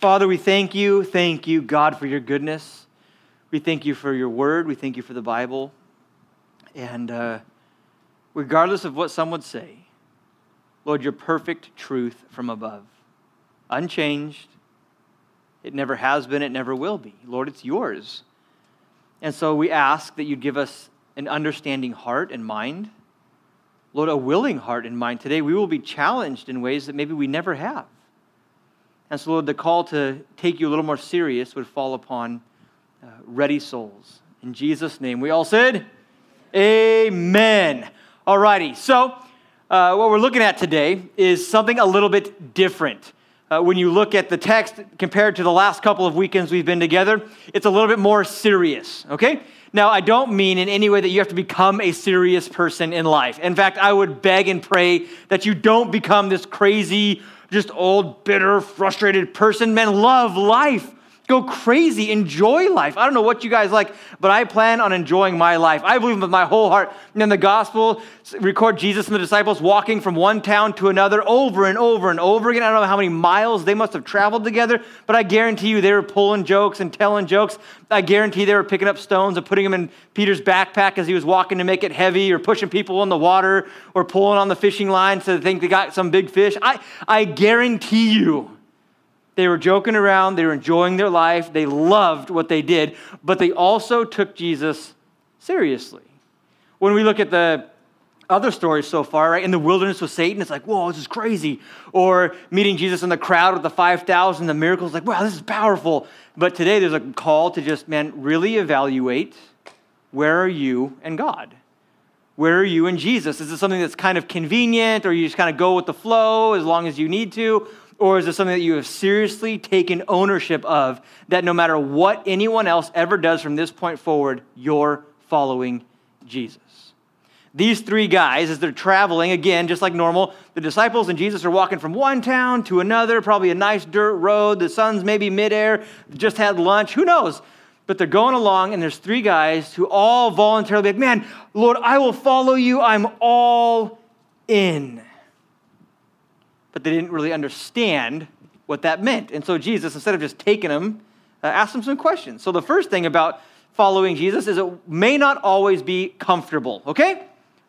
Father, we thank you, thank you, God, for your goodness. We thank you for your word. We thank you for the Bible. And uh, regardless of what some would say, Lord, your perfect truth from above, unchanged. It never has been, it never will be. Lord, it's yours. And so we ask that you give us an understanding heart and mind. Lord, a willing heart and mind. Today we will be challenged in ways that maybe we never have. And so, Lord, the call to take you a little more serious would fall upon uh, ready souls. In Jesus' name, we all said, Amen. All righty. So, uh, what we're looking at today is something a little bit different. Uh, when you look at the text compared to the last couple of weekends we've been together, it's a little bit more serious, okay? Now, I don't mean in any way that you have to become a serious person in life. In fact, I would beg and pray that you don't become this crazy, just old, bitter, frustrated person. Men, love life. Go crazy, enjoy life. I don't know what you guys like, but I plan on enjoying my life. I believe with my whole heart. Then the gospel record Jesus and the disciples walking from one town to another over and over and over again. I don't know how many miles they must have traveled together, but I guarantee you they were pulling jokes and telling jokes. I guarantee they were picking up stones and putting them in Peter's backpack as he was walking to make it heavy, or pushing people in the water, or pulling on the fishing line so they think they got some big fish. I, I guarantee you they were joking around, they were enjoying their life, they loved what they did, but they also took Jesus seriously. When we look at the other stories so far, right? In the wilderness with Satan, it's like, whoa, this is crazy. Or meeting Jesus in the crowd with the 5,000, the miracles, like, wow, this is powerful. But today there's a call to just, man, really evaluate where are you and God? Where are you and Jesus? Is this something that's kind of convenient or you just kind of go with the flow as long as you need to? Or is it something that you have seriously taken ownership of that no matter what anyone else ever does from this point forward, you're following Jesus? These three guys, as they're traveling, again, just like normal, the disciples and Jesus are walking from one town to another, probably a nice dirt road. The sun's maybe midair, just had lunch, who knows? But they're going along, and there's three guys who all voluntarily, like, man, Lord, I will follow you. I'm all in but they didn't really understand what that meant. And so Jesus, instead of just taking them, uh, asked them some questions. So the first thing about following Jesus is it may not always be comfortable, okay? Does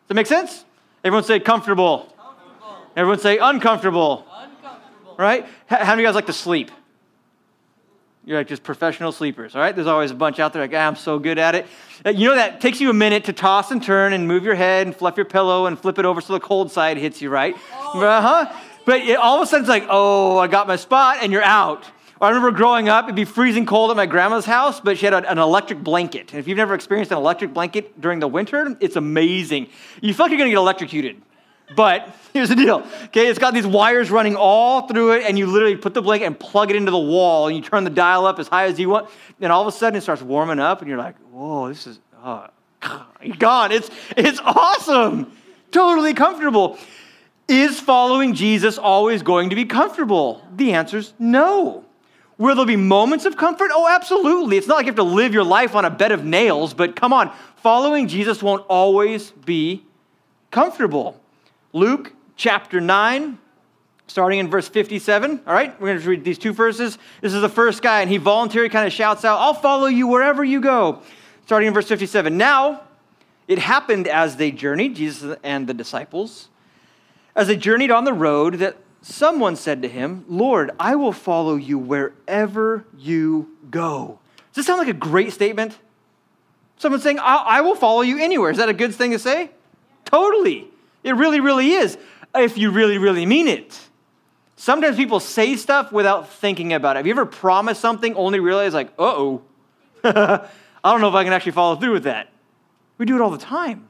that make sense? Everyone say comfortable. comfortable. Everyone say uncomfortable. Uncomfortable. Right? How many of you guys like to sleep? You're like just professional sleepers, all right? There's always a bunch out there like, ah, I'm so good at it. Uh, you know that takes you a minute to toss and turn and move your head and fluff your pillow and flip it over so the cold side hits you, right? Oh. Uh-huh. But it, all of a sudden, it's like, oh, I got my spot, and you're out. I remember growing up, it'd be freezing cold at my grandma's house, but she had a, an electric blanket. And if you've never experienced an electric blanket during the winter, it's amazing. You feel like you're gonna get electrocuted. But here's the deal, okay? It's got these wires running all through it, and you literally put the blanket and plug it into the wall, and you turn the dial up as high as you want, and all of a sudden it starts warming up, and you're like, whoa, this is, oh, gone. It's, it's awesome. Totally comfortable. Is following Jesus always going to be comfortable? The answer is no. Will there be moments of comfort? Oh, absolutely. It's not like you have to live your life on a bed of nails, but come on, following Jesus won't always be comfortable. Luke chapter 9, starting in verse 57. All right, we're going to read these two verses. This is the first guy, and he voluntarily kind of shouts out, I'll follow you wherever you go. Starting in verse 57. Now, it happened as they journeyed, Jesus and the disciples as they journeyed on the road, that someone said to him, Lord, I will follow you wherever you go. Does this sound like a great statement? Someone saying, I, will follow you anywhere. Is that a good thing to say? Totally. It really, really is, if you really, really mean it. Sometimes people say stuff without thinking about it. Have you ever promised something only realize, like, oh, I don't know if I can actually follow through with that? We do it all the time.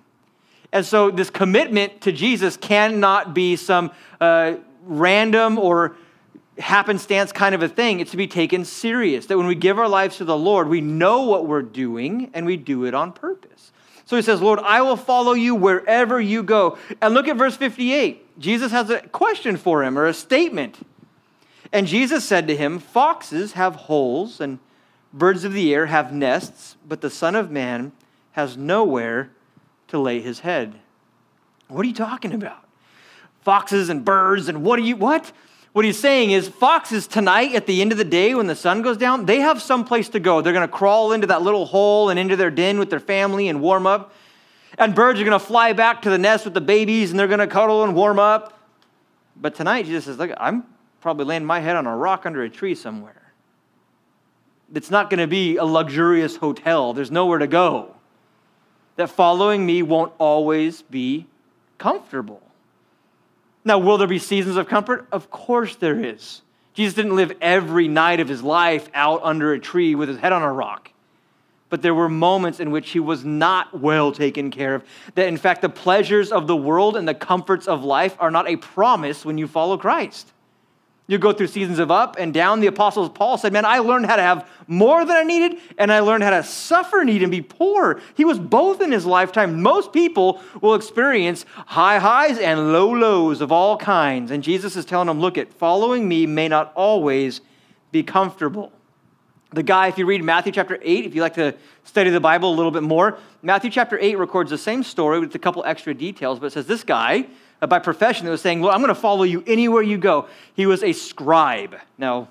And so this commitment to Jesus cannot be some uh, random or happenstance kind of a thing. It's to be taken serious. That when we give our lives to the Lord, we know what we're doing and we do it on purpose. So he says, Lord, I will follow you wherever you go. And look at verse 58. Jesus has a question for him or a statement. And Jesus said to him, Foxes have holes and birds of the air have nests, but the Son of Man has nowhere to lay his head. What are you talking about? Foxes and birds and what are you, what? What he's saying is, foxes tonight, at the end of the day, when the sun goes down, they have some place to go. They're going to crawl into that little hole and into their den with their family and warm up. And birds are going to fly back to the nest with the babies and they're going to cuddle and warm up. But tonight, Jesus says, Look, I'm probably laying my head on a rock under a tree somewhere. It's not going to be a luxurious hotel, there's nowhere to go. That following me won't always be comfortable. Now, will there be seasons of comfort? Of course there is. Jesus didn't live every night of his life out under a tree with his head on a rock. But there were moments in which he was not well taken care of. That, in fact, the pleasures of the world and the comforts of life are not a promise when you follow Christ. You go through seasons of up and down. The Apostle Paul said, Man, I learned how to have more than I needed, and I learned how to suffer need and be poor. He was both in his lifetime. Most people will experience high highs and low lows of all kinds. And Jesus is telling them, Look, at following me may not always be comfortable. The guy, if you read Matthew chapter 8, if you like to study the Bible a little bit more, Matthew chapter 8 records the same story with a couple extra details, but it says this guy Uh, by profession that was saying, Well, I'm going to follow you anywhere you go. He was a scribe. Now,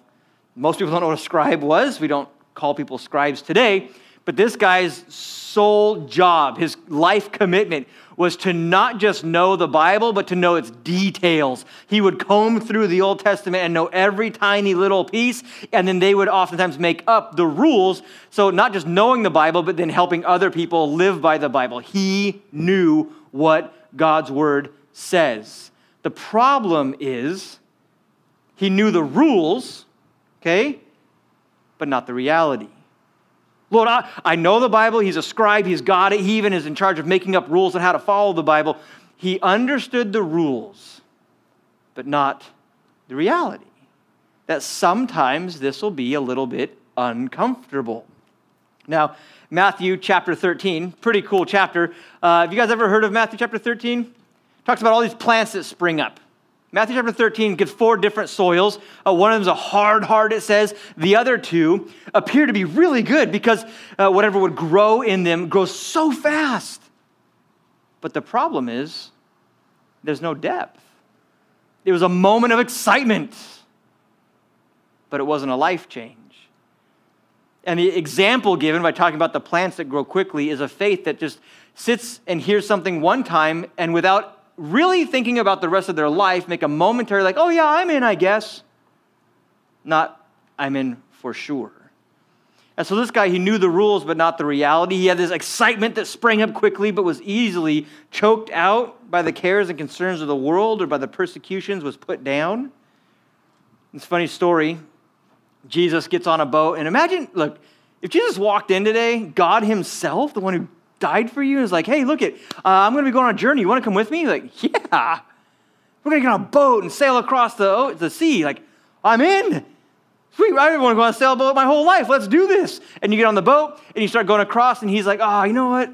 most people don't know what a scribe was. We don't call people scribes today. But this guy's sole job, his life commitment, was to not just know the Bible, but to know its details. He would comb through the Old Testament and know every tiny little piece, and then they would oftentimes make up the rules. So, not just knowing the Bible, but then helping other people live by the Bible. He knew what God's word says. The problem is he knew the rules, okay, but not the reality. Lord, I, I know the Bible. He's a scribe. He's got it. He even is in charge of making up rules on how to follow the Bible. He understood the rules, but not the reality. That sometimes this will be a little bit uncomfortable. Now, Matthew chapter 13, pretty cool chapter. Uh, have you guys ever heard of Matthew chapter 13? Talks about all these plants that spring up. Matthew chapter 13 gives four different soils. Uh, one of them is a hard heart, it says. The other two appear to be really good because uh, whatever would grow in them grows so fast. But the problem is, there's no depth. It was a moment of excitement, but it wasn't a life change. And the example given by talking about the plants that grow quickly is a faith that just sits and hears something one time and without really thinking about the rest of their life make a momentary, like, oh yeah, I'm in, I guess. Not, I'm in for sure. And so this guy, he knew the rules, but not the reality. He had this excitement that sprang up quickly, but was easily choked out by the cares and concerns of the world or by the persecutions, was put down. It's a funny story. Jesus gets on a boat, and imagine, look, if Jesus walked in today, God Himself, the one who died for you and is like, hey, look it, uh, I'm going to be going on a journey. You want to come with me? like, yeah. We're going to get on a boat and sail across the, oh, the sea. Like, I'm in. Sweet, I want to go on a sailboat my whole life. Let's do this. And you get on the boat and you start going across, and he's like, oh, you know what?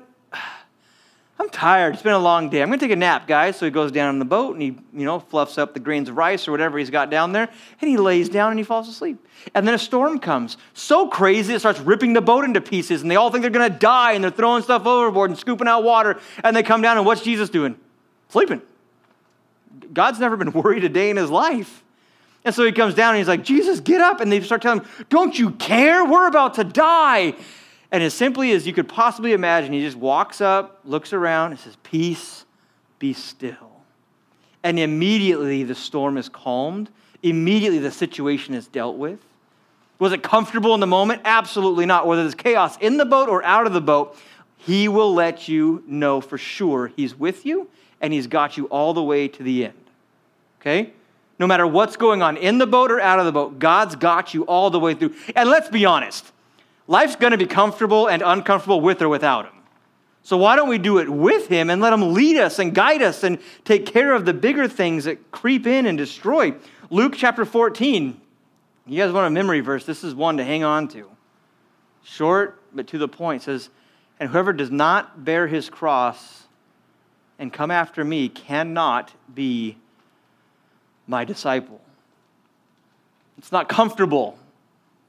I'm tired. It's been a long day. I'm going to take a nap, guys. So he goes down on the boat and he, you know, fluffs up the grains of rice or whatever he's got down there, and he lays down and he falls asleep. And then a storm comes. So crazy it starts ripping the boat into pieces, and they all think they're going to die, and they're throwing stuff overboard and scooping out water. And they come down, and what's Jesus doing? Sleeping. God's never been worried a day in his life. And so he comes down and he's like, Jesus, get up. And they start telling him, Don't you care? We're about to die. And as simply as you could possibly imagine, he just walks up, looks around, and says, Peace, be still. And immediately the storm is calmed. Immediately the situation is dealt with. Was it comfortable in the moment? Absolutely not. Whether there's chaos in the boat or out of the boat, he will let you know for sure he's with you and he's got you all the way to the end. Okay? No matter what's going on in the boat or out of the boat, God's got you all the way through. And let's be honest Life's going to be comfortable and uncomfortable with or without Him. So why don't we do it with Him and let Him lead us and guide us and take care of the bigger things that creep in and destroy? Luke chapter 14. You guys want a memory verse? This is one to hang on to. Short, but to the point. Says, And whoever does not bear his cross and come after me cannot be my disciple. It's not comfortable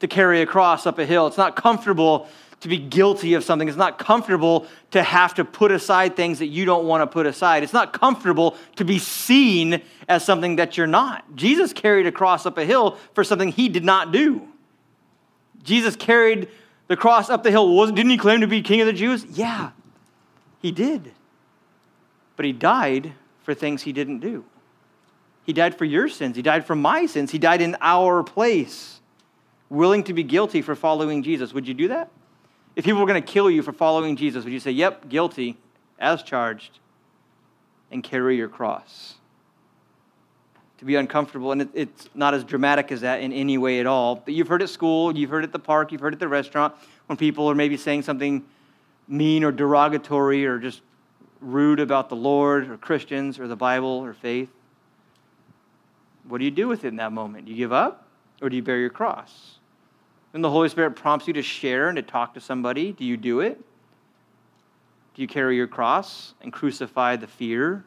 to carry a cross up a hill. It's not comfortable to be guilty of something. It's not comfortable to have to put aside things that you don't want to put aside. It's not comfortable to be seen as something that you're not. Jesus carried a cross up a hill for something he did not do. Jesus carried the cross up the hill. Didn't he claim to be king of the Jews? Yeah, he did. But he died for things he didn't do. He died for your sins. He died for my sins. He died in our place, willing to be guilty for following Jesus. Would you do that? If people were going to kill you for following Jesus, would you say, Yep, guilty, as charged, and carry your cross? To be uncomfortable, and it, it's not as dramatic as that in any way at all. But you've heard at school, you've heard at the park, you've heard at the restaurant when people are maybe saying something mean or derogatory or just rude about the Lord or Christians or the Bible or faith. What do you do with it in that moment? Do You give up or do you bear your cross? When the Holy Spirit prompts you to share and to talk to somebody, do you do it? Do you carry your cross and crucify the fear?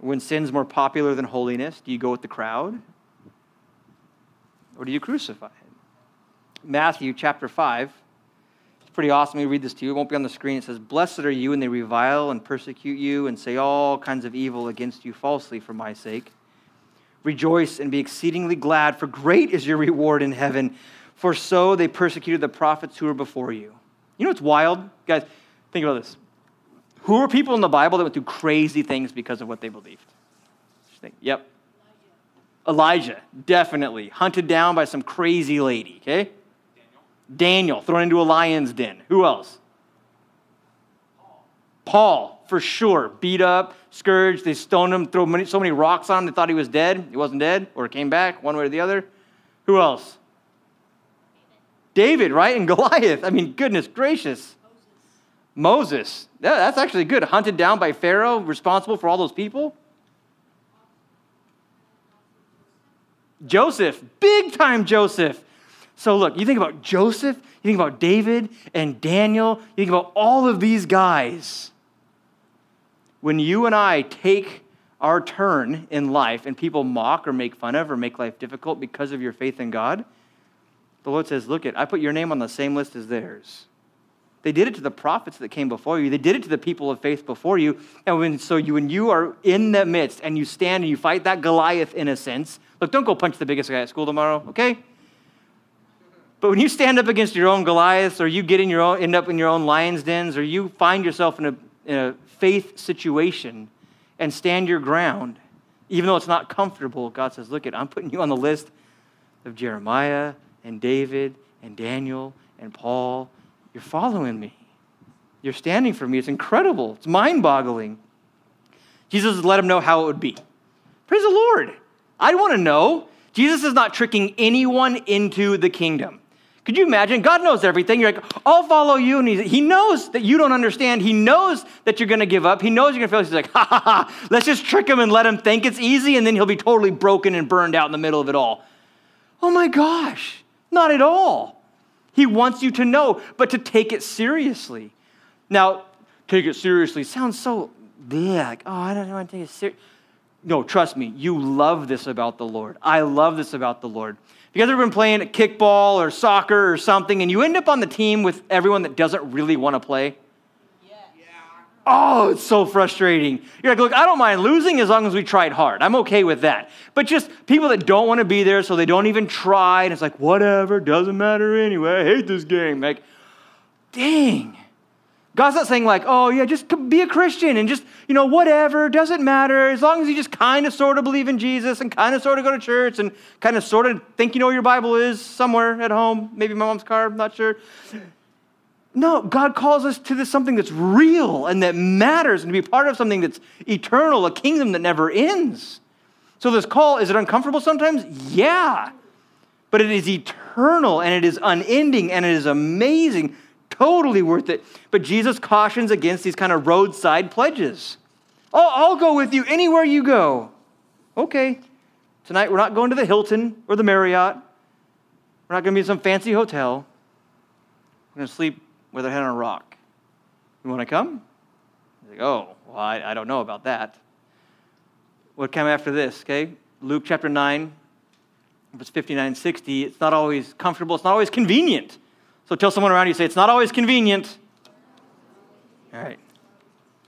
When sin's more popular than holiness, do you go with the crowd? Or do you crucify it? Matthew chapter 5. It's pretty awesome. Me read this to you. It won't be on the screen. It says, Blessed are you when they revile and persecute you and say all kinds of evil against you falsely for my sake. Rejoice and be exceedingly glad, for great is your reward in heaven. For so they persecuted the prophets who were before you. You know what's wild? Guys, think about this. Who are people in the Bible that went through crazy things because of what they believed? Think, yep. Elijah. Elijah, definitely. Hunted down by some crazy lady, okay? Daniel. Daniel, thrown into a lion's den. Who else? Paul. For sure. Beat up, scourged. They stoned him, threw many, so many rocks on him, they thought he was dead. He wasn't dead, or came back, one way or the other. Who else? David, David right? And Goliath. I mean, goodness gracious. Moses. Moses. Yeah, that's actually good. Hunted down by Pharaoh, responsible for all those people. Joseph, big time Joseph. So, look, you think about Joseph, you think about David and Daniel, you think about all of these guys when you and I take our turn in life and people mock or make fun of or make life difficult because of your faith in God, the Lord says, Look, it, I put your name on the same list as theirs. They did it to the prophets that came before you. They did it to the people of faith before you. And when, so you, when you are in the midst and you stand and you fight that Goliath in a sense, look, don't go punch the biggest guy at school tomorrow, okay? But when you stand up against your own Goliaths, or you get in your own, end up in your own lion's dens, or you find yourself in a, in a faith situation and stand your ground, even though it's not comfortable, God says, Look, it, I'm putting you on the list of Jeremiah and David and Daniel and Paul. You're following me. You're standing for me. It's incredible. It's mind boggling. Jesus let him know how it would be. Praise the Lord. I want to know. Jesus is not tricking anyone into the kingdom. Could you imagine? God knows everything. You're like, I'll follow you. And he, knows that you don't understand. He knows that you're going to give up. He knows you're going to fail. He's like, ha ha ha, let's just trick him and let him think it's easy. And then he'll be totally broken and burned out in the middle of it all. Oh my gosh, not at all. He wants you to know, but to take it seriously. Now, take it seriously sounds so big. Like, oh, I don't want to take it seriously. No, trust me, you love this about the Lord. I love this about the Lord. You guys ever been playing kickball or soccer or something, and you end up on the team with everyone that doesn't really want to play? Yeah. Oh, it's so frustrating. You're like, look, I don't mind losing as long as we tried hard. I'm okay with that. But just people that don't want to be there, so they don't even try, and it's like, whatever, doesn't matter anyway. I hate this game. Like, dang. God's not saying, like, oh, yeah, just be a Christian and just, you know, whatever, doesn't matter, as long as you just kind of sort of believe in Jesus and kind of sort of go to church and kind of sort of think you know where your Bible is somewhere at home, maybe my mom's car, I'm not sure. No, God calls us to this something that's real and that matters and to be part of something that's eternal, a kingdom that never ends. So, this call, is it uncomfortable sometimes? Yeah. But it is eternal and it is unending and it is amazing totally worth it. But Jesus cautions against these kind of roadside pledges. Oh, I'll go with you anywhere you go. Okay. Tonight we're not going to the Hilton or the Marriott. We're not going to be in some fancy hotel. We're going to sleep with our head on a rock. You want to come? Like, oh, well, I, I don't know about that. What came after this, okay? Luke chapter 9, verse 59 60. It's not always comfortable, it's not always convenient So tell someone around you, say, it's not always convenient. All right.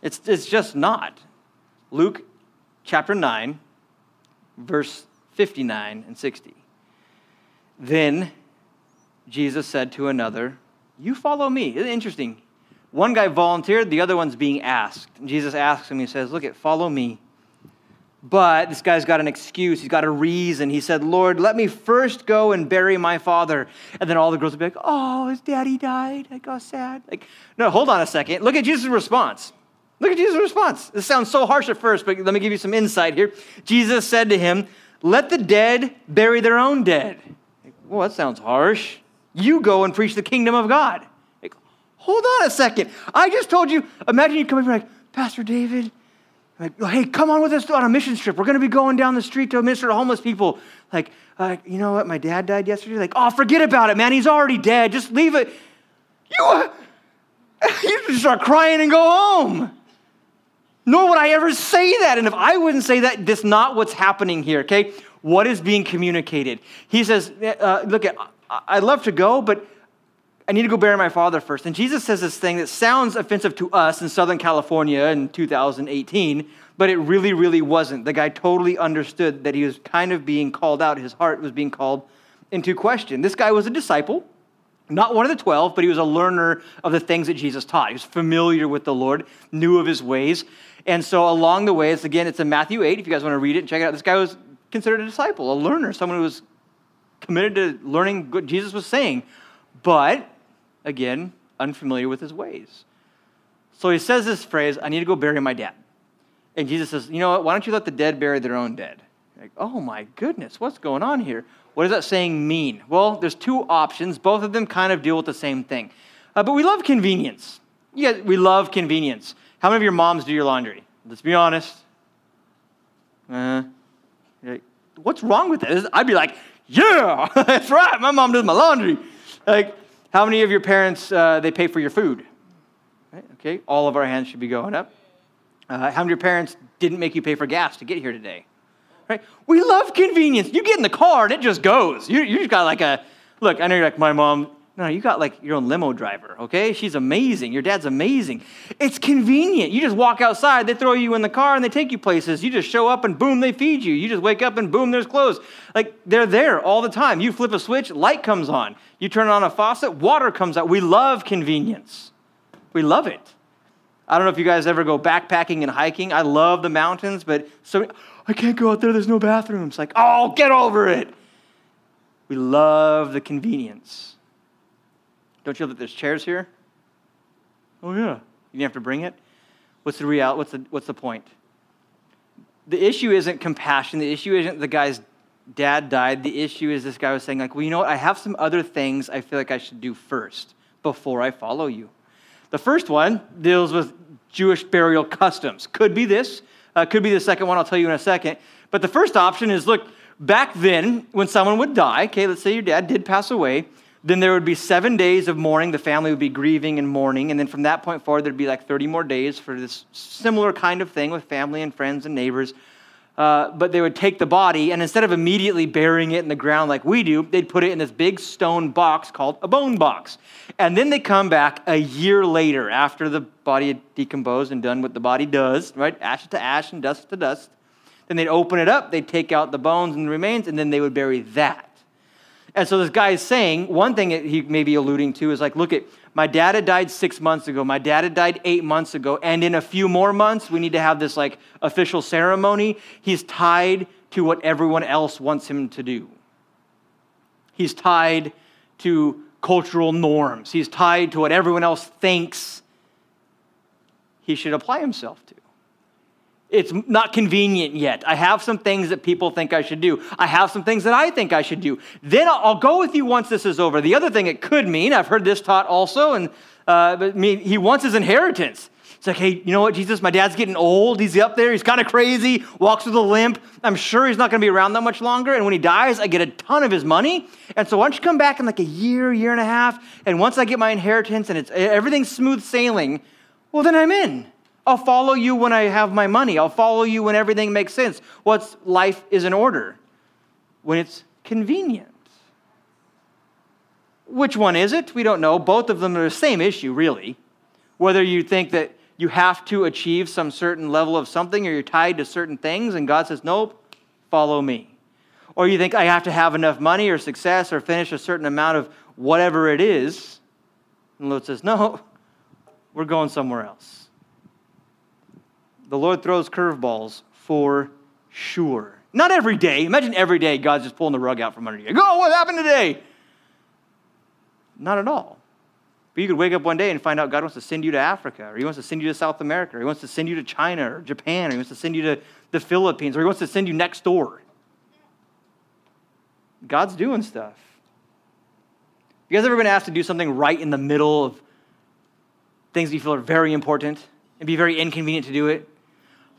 It's, it's just not. Luke chapter 9, verse 59 and 60. Then Jesus said to another, You follow me. Interesting? One guy volunteered, the other one's being asked. And Jesus asks him, He says, Look, at follow me. But this guy's got an excuse. He's got a reason. He said, Lord, let me first go and bury my father. And then all the girls would be like, Oh, his daddy died. I got sad. Like, no, hold on a second. Look at Jesus' response. Look at Jesus' response. This sounds so harsh at first, but let me give you some insight here. Jesus said to him, Let the dead bury their own dead. Well, that sounds harsh. You go and preach the kingdom of God. Like, hold on a second. I just told you, imagine you come in like, Pastor David, like, hey, come on with us on a mission trip. We're going to be going down the street to minister to homeless people. Like, uh, you know what? My dad died yesterday. Like, oh, forget about it, man. He's already dead. Just leave it. You, you just start crying and go home. Nor would I ever say that. And if I wouldn't say that, that's not what's happening here, okay? What is being communicated? He says, uh, look, I'd love to go, but I need to go bury my father first. And Jesus says this thing that sounds offensive to us in Southern California in 2018, but it really, really wasn't. The guy totally understood that he was kind of being called out. His heart was being called into question. This guy was a disciple, not one of the 12, but he was a learner of the things that Jesus taught. He was familiar with the Lord, knew of his ways. And so along the way, it's again, it's in Matthew 8. If you guys want to read it and check it out, this guy was considered a disciple, a learner, someone who was committed to learning what Jesus was saying. But again, unfamiliar with his ways. So he says this phrase I need to go bury my dad. And Jesus says, You know what? Why don't you let the dead bury their own dead? Like, oh my goodness, what's going on here? What does that saying mean? Well, there's two options. Both of them kind of deal with the same thing. Uh, but we love convenience. Yeah, we love convenience. How many of your moms do your laundry? Let's be honest. Uh, like, what's wrong with this? I'd be like, yeah, that's right. My mom does my laundry. Like, how many of your parents, uh, they pay for your food? Right? Okay, all of our hands should be going up. Uh, how many of your parents didn't make you pay for gas to get here today? Right? We love convenience. You get in the car and it just goes. You, you just got like a, look, I know you're like, my mom, no, you got like your own limo driver, okay? She's amazing. Your dad's amazing. It's convenient. You just walk outside, they throw you in the car and they take you places. You just show up and boom, they feed you. You just wake up and boom, there's clothes. Like they're there all the time. You flip a switch, light comes on. You turn on a faucet, water comes out. We love convenience. We love it. I don't know if you guys ever go backpacking and hiking. I love the mountains, but so I can't go out there, there's no bathrooms. Like, oh, get over it. We love the convenience. Don't you know that there's chairs here? Oh, yeah. You didn't have to bring it? What's the real, what's the, what's the point? The issue isn't compassion. The issue isn't the guy's dad died. The issue is this guy was saying, like, well, you know what? I have some other things I feel like I should do first before I follow you. The first one deals with Jewish burial customs. Could be this, uh, could be the second one. I'll tell you in a second. But the first option is look, back then, when someone would die, okay, let's say your dad did pass away, then there would be seven days of mourning. The family would be grieving and mourning. And then from that point forward, there'd be like 30 more days for this similar kind of thing with family and friends and neighbors. Uh, but they would take the body, and instead of immediately burying it in the ground like we do, they'd put it in this big stone box called a bone box. And then they come back a year later after the body had decomposed and done what the body does, right? Ash to ash and dust to dust. Then they'd open it up, they'd take out the bones and the remains, and then they would bury that. And so this guy is saying, one thing he may be alluding to is like, look at, my dad had died six months ago. My dad had died eight months ago. And in a few more months, we need to have this like official ceremony. He's tied to what everyone else wants him to do. He's tied to cultural norms. He's tied to what everyone else thinks he should apply himself to. It's not convenient yet. I have some things that people think I should do. I have some things that I think I should do. Then I'll go with you once this is over. The other thing it could mean, I've heard this taught also, and uh, but he wants his inheritance. It's like, hey, you know what, Jesus, my dad's getting old. He's up there. He's kind of crazy, walks with a limp. I'm sure he's not going to be around that much longer. And when he dies, I get a ton of his money. And so why don't you come back in like a year, year and a half? And once I get my inheritance and it's everything's smooth sailing, well, then I'm in. I'll follow you when I have my money. I'll follow you when everything makes sense. What's life is in order? When it's convenient. Which one is it? We don't know. Both of them are the same issue, really. Whether you think that you have to achieve some certain level of something or you're tied to certain things, and God says, Nope, follow me. Or you think I have to have enough money or success or finish a certain amount of whatever it is. And Lord says, No, we're going somewhere else. The Lord throws curveballs for sure. Not every day. Imagine every day God's just pulling the rug out from under you. Go, oh, what happened today? Not at all. But you could wake up one day and find out God wants to send you to Africa, or He wants to send you to South America, or He wants to send you to China or Japan, or He wants to send you to the Philippines, or He wants to send you next door. God's doing stuff. You guys ever been asked to do something right in the middle of things you feel are very important and be very inconvenient to do it?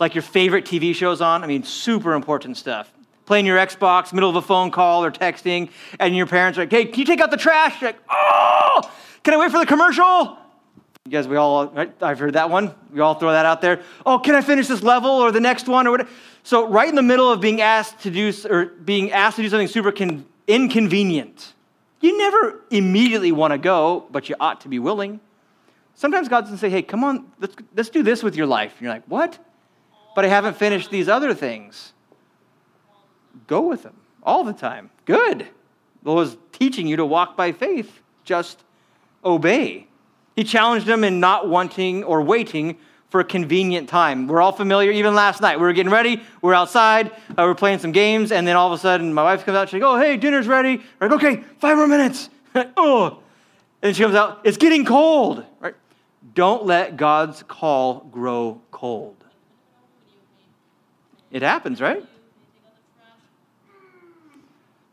Like your favorite TV shows on? I mean, super important stuff playing your Xbox, middle of a phone call or texting, and your parents are like, hey, can you take out the trash? You're like, oh, can I wait for the commercial? You guys, we all, right? I've heard that one. We all throw that out there. Oh, can I finish this level or the next one or whatever? So, right in the middle of being asked to do, or being asked to do something super con- inconvenient, you never immediately want to go, but you ought to be willing. Sometimes God to say, hey, come on, let's, let's do this with your life. And you're like, what? But I haven't finished these other things go with them all the time. Good. The Lord was teaching you to walk by faith. Just obey. He challenged them in not wanting or waiting for a convenient time. We're all familiar, even last night. We were getting ready, we are outside, uh, we are playing some games, and then all of a sudden my wife comes out, she's like, oh, hey, dinner's ready. We're like, okay, five more minutes. oh. And she comes out, it's getting cold. Right? Don't let God's call grow cold. It happens, right?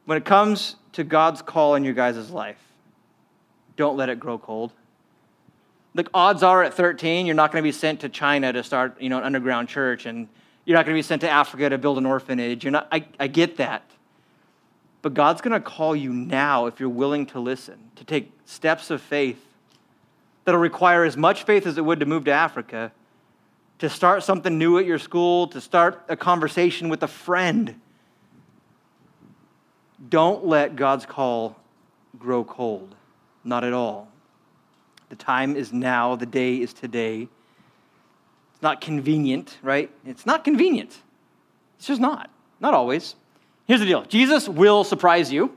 When it comes to God's call in your guys' life, don't let it grow cold. The odds are at 13, you're not going to be sent to China to start, you know, an underground church, and you're not going to be sent to Africa to build an orphanage. You're not, I, I get that. But God's going to call you now if you're willing to listen, to take steps of faith that'll require as much faith as it would to move to Africa, to start something new at your school, to start a conversation with a friend don't let God's call grow cold. Not at all. The time is now, the day is today. It's not convenient, right? It's not convenient. It's just not. Not always. Here's the deal Jesus will surprise you,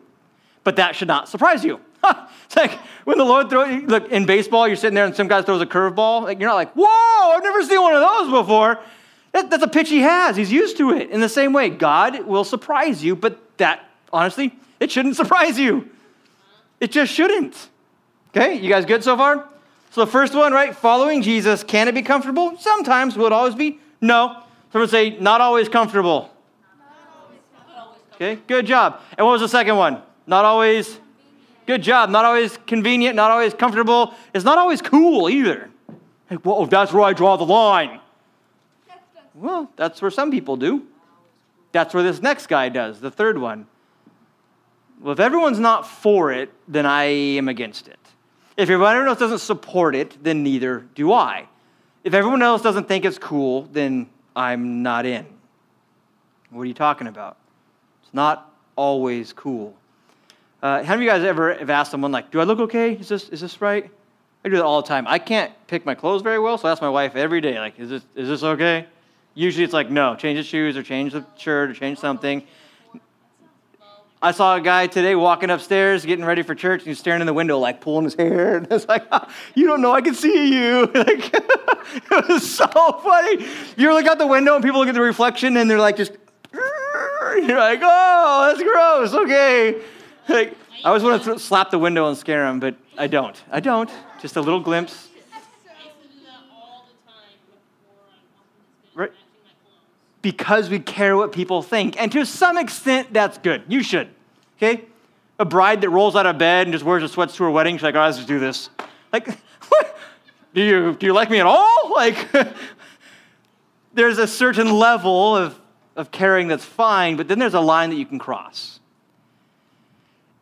but that should not surprise you. it's like when the Lord throws, look, in baseball, you're sitting there and some guy throws a curveball. Like, you're not like, whoa, I've never seen one of those before. That, that's a pitch he has. He's used to it. In the same way, God will surprise you, but that honestly, it shouldn't surprise you. It just shouldn't. Okay, you guys good so far? So the first one, right? Following Jesus, can it be comfortable? Sometimes. Will it always be? No. Someone say, not always comfortable. Okay, good job. And what was the second one? Not always. Good job. Not always convenient, not always comfortable. It's not always cool either. Hey, whoa, that's where I draw the line. Well, that's where some people do. That's where this next guy does, the third one. Well, if everyone's not for it, then I am against it. If everyone else doesn't support it, then neither do I. If everyone else doesn't think it's cool, then I'm not in. What are you talking about? It's not always cool. Uh, have you guys ever have asked someone like, "Do I look okay? Is this is this right?" I do that all the time. I can't pick my clothes very well, so I ask my wife every day, like, "Is this is this okay?" Usually, it's like, "No, change the shoes or change the shirt or change something." I saw a guy today walking upstairs, getting ready for church, and he's staring in the window, like pulling his hair. And it's like, you don't know, I can see you. Like, it was so funny. You look out the window and people look at the reflection and they're like, just, you're like, oh, that's gross. Okay. Like, I always want to slap the window and scare him, but I don't. I don't. Just a little glimpse. Right because we care what people think. And to some extent, that's good. You should. Okay? A bride that rolls out of bed and just wears her sweats to her wedding, she's like, oh, let's just do this. Like, what? Do you, do you like me at all? Like, there's a certain level of, of caring that's fine, but then there's a line that you can cross.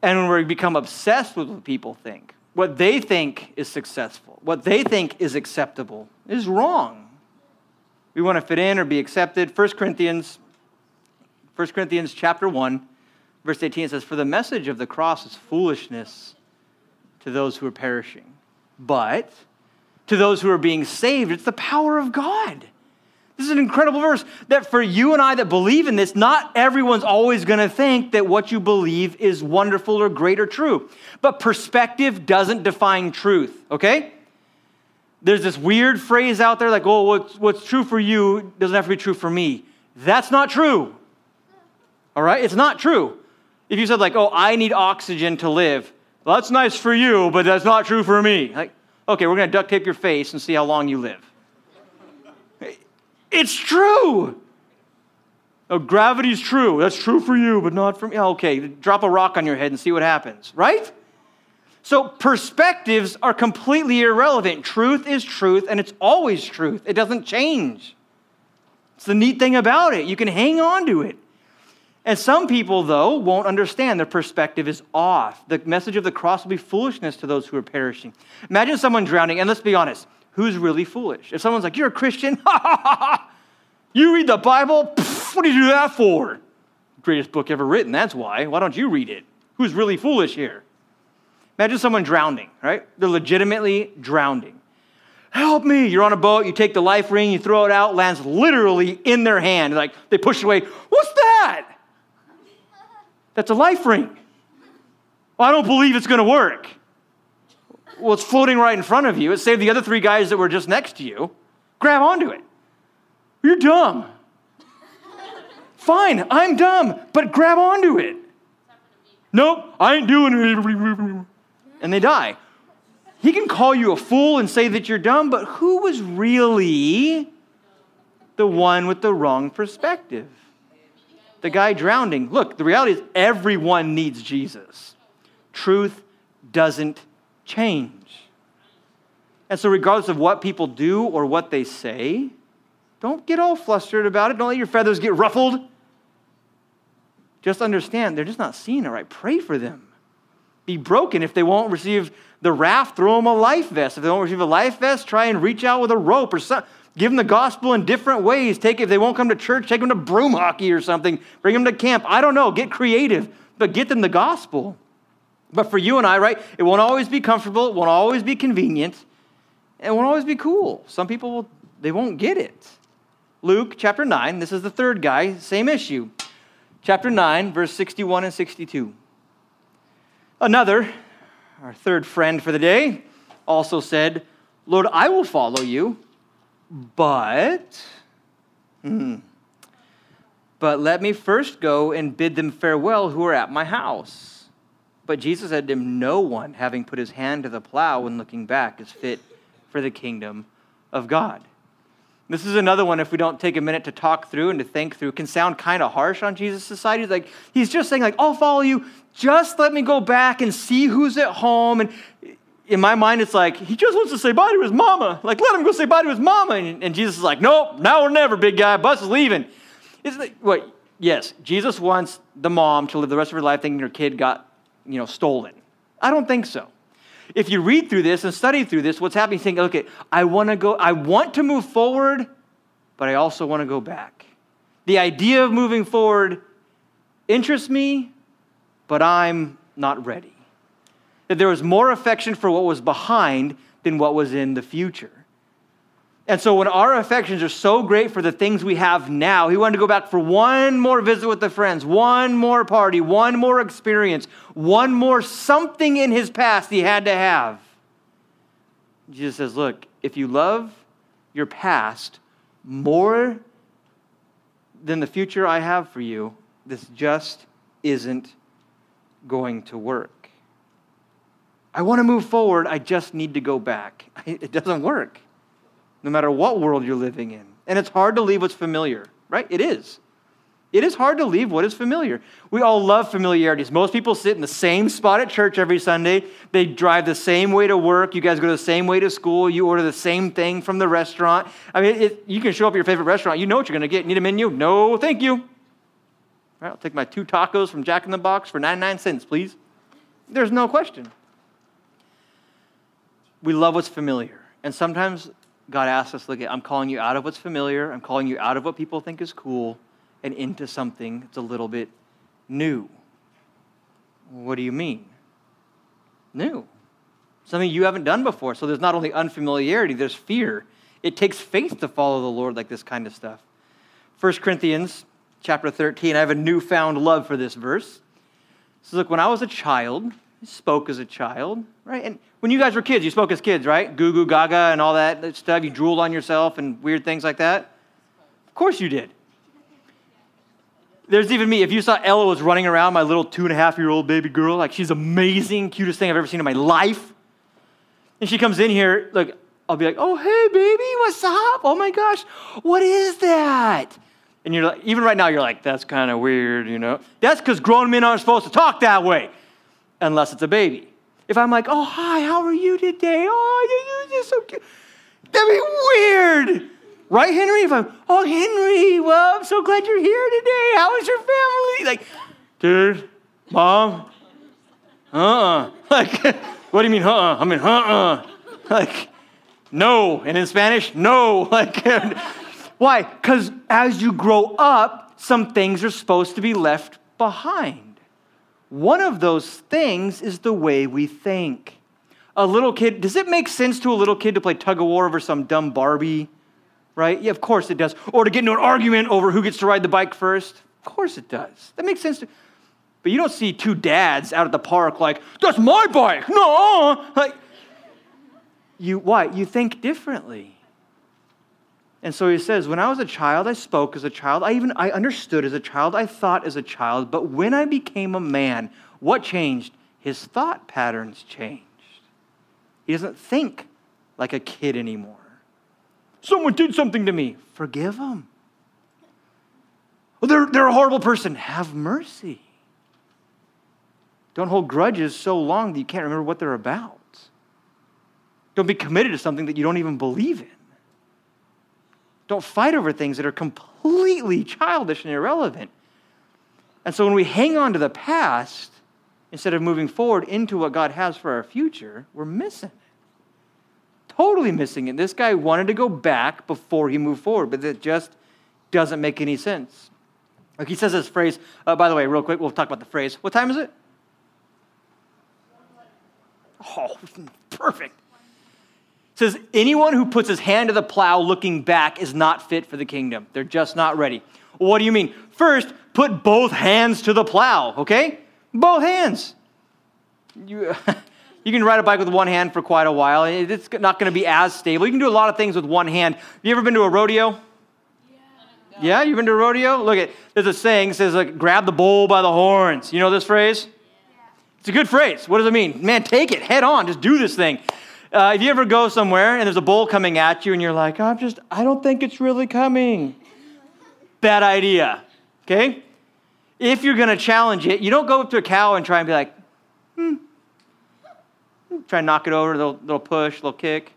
And when we become obsessed with what people think, what they think is successful, what they think is acceptable, is wrong we want to fit in or be accepted. 1 Corinthians, 1 Corinthians chapter 1, verse 18 says, For the message of the cross is foolishness to those who are perishing. But to those who are being saved, it's the power of God. This is an incredible verse that for you and I that believe in this, not everyone's always going to think that what you believe is wonderful or great or true. But perspective doesn't define truth, okay? There's this weird phrase out there like, oh, what's, what's true for you doesn't have to be true for me. That's not true. All right? It's not true. If you said, like, oh, I need oxygen to live, well, that's nice for you, but that's not true for me. Like, okay, we're going to duct tape your face and see how long you live. It's true. Oh, gravity's true. That's true for you, but not for me. Oh, okay, drop a rock on your head and see what happens, right? So perspectives are completely irrelevant. Truth is truth, and it's always truth. It doesn't change. It's the neat thing about it. You can hang on to it. And some people, though, won't understand. Their perspective is off. The message of the cross will be foolishness to those who are perishing. Imagine someone drowning, and let's be honest, who's really foolish? If someone's like, You're a Christian, you read the Bible? What do you do that for? Greatest book ever written, that's why. Why don't you read it? Who's really foolish here? Imagine someone drowning, right? They're legitimately drowning. Help me. You're on a boat, you take the life ring, you throw it out, lands literally in their hand. Like they push away. What's that? That's a life ring. Well, I don't believe it's going to work. Well, it's floating right in front of you. It saved the other three guys that were just next to you. Grab onto it. You're dumb. Fine, I'm dumb, but grab onto it. Nope, I ain't doing it. And they die. He can call you a fool and say that you're dumb, but who was really the one with the wrong perspective? The guy drowning. Look, the reality is everyone needs Jesus. Truth doesn't change. And so, regardless of what people do or what they say, don't get all flustered about it. Don't let your feathers get ruffled. Just understand they're just not seeing it right. Pray for them. Be broken if they won't receive the raft, throw them a life vest. If they won't receive a life vest, try and reach out with a rope or something. Give them the gospel in different ways. Take if they won't come to church, take them to broom hockey or something. Bring them to camp. I don't know. Get creative, but get them the gospel. But for you and I, right, it won't always be comfortable, it won't always be convenient, it won't always be cool. Some people will, they won't get it. Luke chapter 9, this is the third guy, same issue. Chapter 9, verse 61 and 62. Another, our third friend for the day, also said, Lord, I will follow you, but, hmm, but let me first go and bid them farewell who are at my house. But Jesus said to him, No one, having put his hand to the plow and looking back, is fit for the kingdom of God. This is another one, if we don't take a minute to talk through and to think through, can sound kind of harsh on Jesus' society. Like, he's just saying, like, I'll follow you. Just let me go back and see who's at home. And in my mind, it's like, he just wants to say bye to his mama. Like, let him go say bye to his mama. And, and Jesus is like, nope, now or never, big guy. Bus is leaving. It's like, what? Yes, Jesus wants the mom to live the rest of her life thinking her kid got you know, stolen. I don't think so. If you read through this and study through this, what's happening? Think, okay, I want to go, I want to move forward, but I also want to go back. The idea of moving forward interests me, but I'm not ready. That there was more affection for what was behind than what was in the future. And so when our affections are so great for the things we have now, he wanted to go back for one more visit with the friends, one more party, one more experience, one more something in his past he had to have. Jesus says, Look, if you love your past more than the future I have for you, this just isn't going to work. I want to move forward, I just need to go back. It doesn't work no matter what world you're living in. And it's hard to leave what's familiar, right? It is. It is hard to leave what is familiar. We all love familiarities. Most people sit in the same spot at church every Sunday. They drive the same way to work. You guys go the same way to school. You order the same thing from the restaurant. I mean, it, you can show up at your favorite restaurant. You know what you're going to get. Need a menu? No, thank you. All right, I'll take my two tacos from Jack in the Box for 99 cents, please. There's no question. We love what's familiar. And sometimes God asks us, look, I'm calling you out of what's familiar, I'm calling you out of what people think is cool, and into something that's a little bit new. What do you mean? New. something you haven't done before. So there's not only unfamiliarity, there's fear. It takes faith to follow the Lord like this kind of stuff. 1 Corinthians chapter 13, I have a newfound love for this verse. So look, when I was a child, spoke as a child, right? And when you guys were kids, you spoke as kids, right? Goo goo gaga and all that stuff. You drooled on yourself and weird things like that. Of course you did. There's even me. If you saw Ella was running around, my little two and a half year old baby girl, like she's amazing, cutest thing I've ever seen in my life. And she comes in here, like, I'll be like, oh, hey, baby, what's up? Oh my gosh, what is that? And you're like, even right now, you're like, that's kind of weird, you know? That's because grown men aren't supposed to talk that way, unless it's a baby. If I'm like, oh, hi, how are you today? Oh, you're just so cute. That'd be weird. Right, Henry? If I'm, oh, Henry, well, I'm so glad you're here today. How is your family? Like, dude, mom, uh-uh. Like, what do you mean, uh-uh? I mean, uh-uh. Like, no. And in Spanish, no. Like, why? Because as you grow up, some things are supposed to be left behind. One of those things is the way we think. A little kid, does it make sense to a little kid to play tug of war over some dumb Barbie? Right? Yeah, of course it does. Or to get into an argument over who gets to ride the bike first? Of course it does. That makes sense to but you don't see two dads out at the park like, that's my bike. No. Like, you what? You think differently. And so he says, when I was a child, I spoke as a child. I even I understood as a child. I thought as a child. But when I became a man, what changed? His thought patterns changed. He doesn't think like a kid anymore. Someone did something to me. Forgive them. Well, they're, they're a horrible person. Have mercy. Don't hold grudges so long that you can't remember what they're about. Don't be committed to something that you don't even believe in. Don't fight over things that are completely childish and irrelevant. And so when we hang on to the past, instead of moving forward into what God has for our future, we're missing it. Totally missing it. This guy wanted to go back before he moved forward, but it just doesn't make any sense. Like he says this phrase, uh, by the way, real quick, we'll talk about the phrase. What time is it? Oh, perfect says, Anyone who puts his hand to the plow looking back is not fit for the kingdom. They're just not ready. Well, what do you mean? First, put both hands to the plow, okay? Both hands. You, you can ride a bike with one hand for quite a while. It's not going to be as stable. You can do a lot of things with one hand. Have you ever been to a rodeo? Yeah, yeah you've been to a rodeo? Look at there's a saying says like grab the bull by the horns. You know this phrase? Yeah. It's a good phrase. What does it mean? Man, take it head on. Just do this thing. Uh, if you ever go somewhere and there's a bull coming at you and you're like, I'm just, I don't think it's really coming. Bad idea, okay? If you're going to challenge it, you don't go up to a cow and try and be like, hmm. Try and knock it over, little, little push, little kick.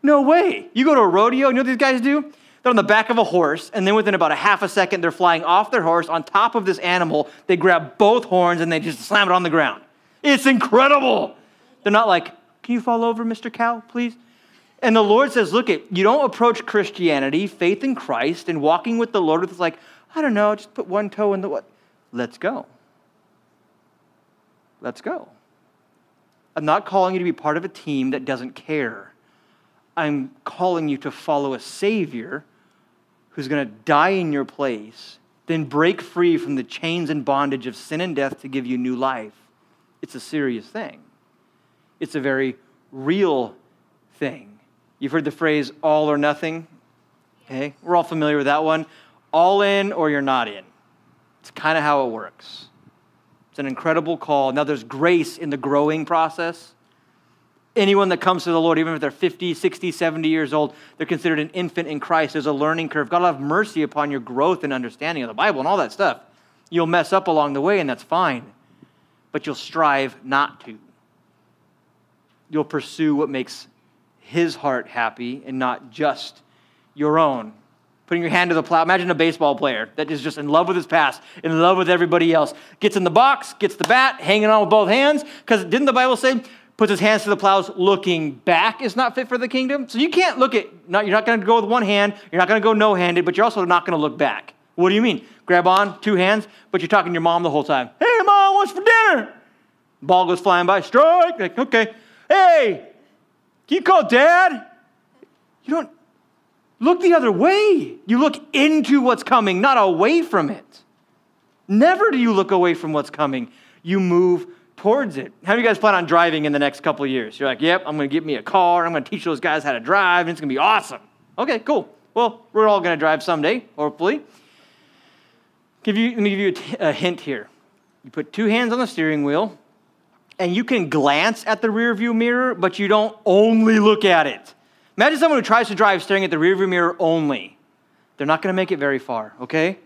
No way. You go to a rodeo, you know what these guys do? They're on the back of a horse, and then within about a half a second, they're flying off their horse on top of this animal. They grab both horns and they just slam it on the ground. It's incredible. They're not like, can you fall over, Mr. Cow, please? And the Lord says, Look, it, you don't approach Christianity, faith in Christ, and walking with the Lord with like, I don't know, just put one toe in the what? Let's go. Let's go. I'm not calling you to be part of a team that doesn't care. I'm calling you to follow a Savior who's going to die in your place, then break free from the chains and bondage of sin and death to give you new life. It's a serious thing. It's a very real thing. You've heard the phrase all or nothing. Okay, we're all familiar with that one. All in or you're not in. It's kind of how it works. It's an incredible call. Now, there's grace in the growing process. Anyone that comes to the Lord, even if they're 50, 60, 70 years old, they're considered an infant in Christ. There's a learning curve. God will have mercy upon your growth and understanding of the Bible and all that stuff. You'll mess up along the way, and that's fine. But you'll strive not to you'll pursue what makes his heart happy and not just your own. Putting your hand to the plow. Imagine a baseball player that is just in love with his past, in love with everybody else. Gets in the box, gets the bat, hanging on with both hands. Because didn't the Bible say, puts his hands to the plows, looking back is not fit for the kingdom? So you can't look at, not, you're not going to go with one hand, you're not going to go no handed, but you're also not going to look back. What do you mean? Grab on, two hands, but you're talking to your mom the whole time. Hey, mom, what's for dinner? Ball goes flying by, strike. Like, okay. Hey, Can you call dad? You don't look the other way. You look into what's coming, not away from it. Never do you look away from what's coming. You move towards it. How do you guys plan on driving in the next couple years? You're like, yep, I'm going to get me a car. I'm going to teach those guys how to drive, and it's going to be awesome. Okay, cool. Well, we're all going to drive someday, hopefully. Give you, let me give you a, t- a hint here. You put two hands on the steering wheel, and you can glance at the rearview mirror, but you don't only look at it. Imagine someone who tries to drive staring at the rearview mirror only. They're not going to make it very far, okay?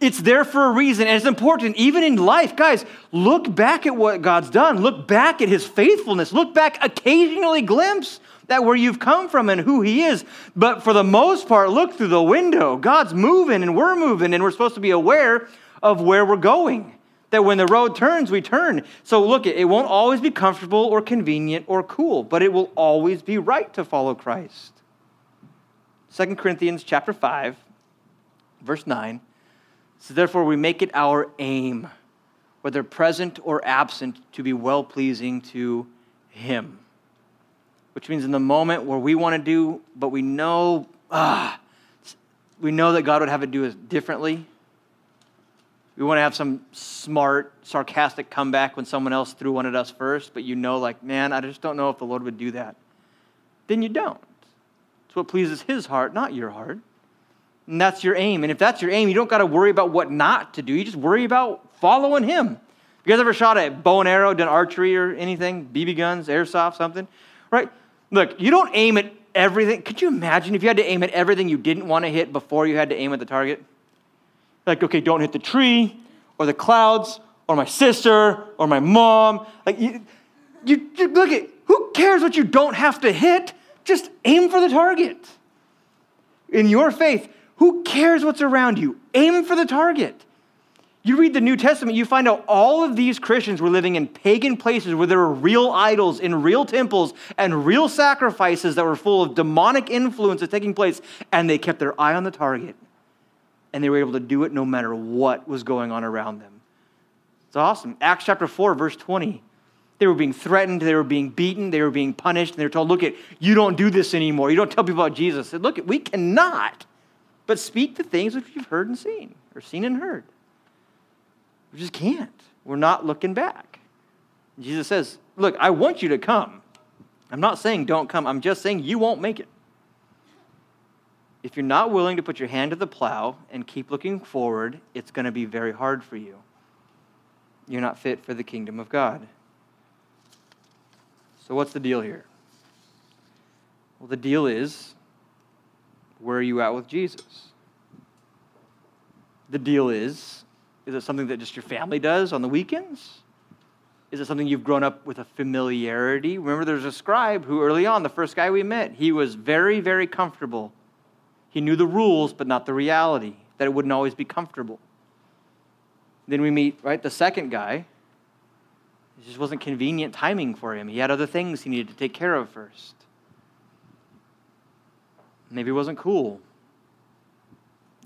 It's there for a reason, and it's important, even in life. Guys, look back at what God's done. Look back at his faithfulness. Look back, occasionally glimpse that where you've come from and who he is. But for the most part, look through the window. God's moving and we're moving, and we're supposed to be aware of where we're going. That when the road turns, we turn. So look, it won't always be comfortable or convenient or cool, but it will always be right to follow Christ. 2 Corinthians chapter 5, verse 9 so therefore, we make it our aim, whether present or absent, to be well pleasing to Him. Which means in the moment where we want to do, but we know, ah, we know that God would have it do it differently. We want to have some smart, sarcastic comeback when someone else threw one at us first, but you know, like, man, I just don't know if the Lord would do that. Then you don't. It's what pleases His heart, not your heart. And that's your aim. And if that's your aim, you don't got to worry about what not to do. You just worry about following him. You guys ever shot a bow and arrow, done archery or anything? BB guns, airsoft, something? Right? Look, you don't aim at everything. Could you imagine if you had to aim at everything you didn't want to hit before you had to aim at the target? Like, okay, don't hit the tree or the clouds or my sister or my mom. Like, you, you, you look at who cares what you don't have to hit? Just aim for the target. In your faith, who cares what's around you? Aim for the target. You read the New Testament, you find out all of these Christians were living in pagan places where there were real idols in real temples and real sacrifices that were full of demonic influences taking place, and they kept their eye on the target. And they were able to do it no matter what was going on around them. It's awesome. Acts chapter 4, verse 20. They were being threatened, they were being beaten, they were being punished, and they were told, Look, it, you don't do this anymore. You don't tell people about Jesus. Said, Look, we cannot but speak the things which you've heard and seen, or seen and heard. We just can't. We're not looking back. Jesus says, Look, I want you to come. I'm not saying don't come, I'm just saying you won't make it. If you're not willing to put your hand to the plow and keep looking forward, it's going to be very hard for you. You're not fit for the kingdom of God. So, what's the deal here? Well, the deal is where are you at with Jesus? The deal is is it something that just your family does on the weekends? Is it something you've grown up with a familiarity? Remember, there's a scribe who, early on, the first guy we met, he was very, very comfortable. He knew the rules, but not the reality, that it wouldn't always be comfortable. Then we meet, right, the second guy. It just wasn't convenient timing for him. He had other things he needed to take care of first. Maybe it wasn't cool.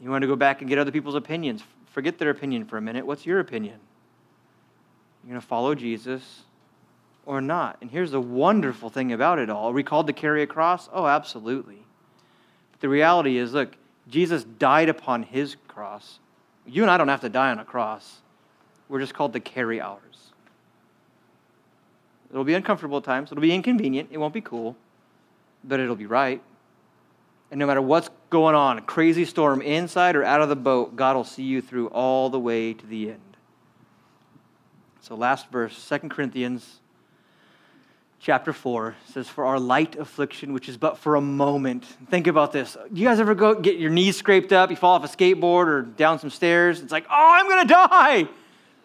You want to go back and get other people's opinions. Forget their opinion for a minute. What's your opinion? You're going to follow Jesus or not? And here's the wonderful thing about it all. Are we called to carry a cross? Oh, absolutely. The reality is look, Jesus died upon his cross. You and I don't have to die on a cross. We're just called to carry ours. It'll be uncomfortable at times, it'll be inconvenient, it won't be cool, but it'll be right. And no matter what's going on, a crazy storm inside or out of the boat, God will see you through all the way to the end. So, last verse, 2 Corinthians chapter 4 says, For our light affliction, which is but for a moment. Think about this. You guys ever go get your knees scraped up, you fall off a skateboard or down some stairs? It's like, oh, I'm going to die.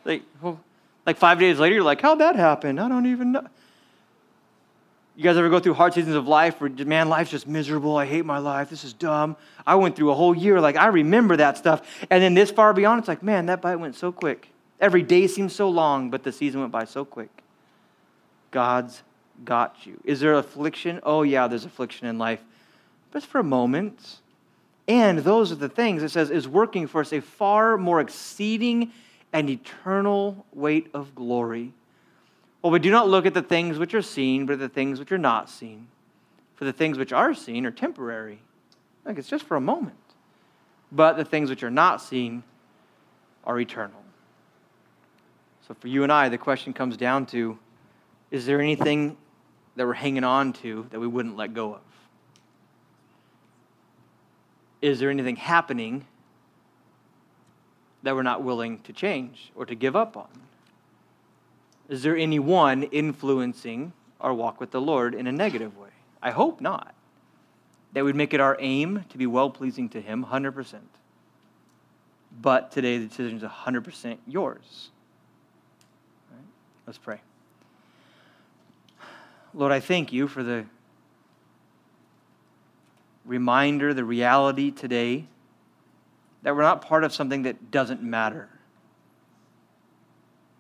Like, well, like five days later, you're like, how'd that happen? I don't even know. You guys ever go through hard seasons of life where, man, life's just miserable. I hate my life. This is dumb. I went through a whole year. Like, I remember that stuff. And then this far beyond, it's like, man, that bite went so quick. Every day seems so long, but the season went by so quick. God's got you. Is there affliction? Oh, yeah, there's affliction in life. But it's for a moment. And those are the things it says is working for us a far more exceeding and eternal weight of glory Well, we do not look at the things which are seen, but at the things which are not seen. For the things which are seen are temporary. Like it's just for a moment. But the things which are not seen are eternal. So for you and I, the question comes down to is there anything that we're hanging on to that we wouldn't let go of? Is there anything happening that we're not willing to change or to give up on? Is there anyone influencing our walk with the Lord in a negative way? I hope not. That would make it our aim to be well pleasing to Him 100%. But today the decision is 100% yours. Right? Let's pray. Lord, I thank you for the reminder, the reality today that we're not part of something that doesn't matter.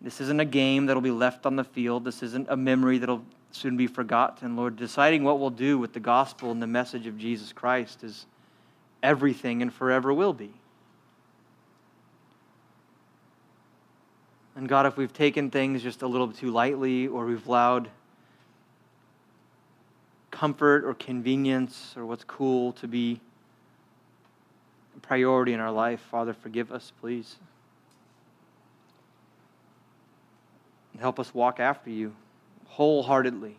This isn't a game that'll be left on the field. This isn't a memory that'll soon be forgotten. Lord, deciding what we'll do with the gospel and the message of Jesus Christ is everything and forever will be. And God, if we've taken things just a little too lightly or we've allowed comfort or convenience or what's cool to be a priority in our life, Father, forgive us, please. And help us walk after you wholeheartedly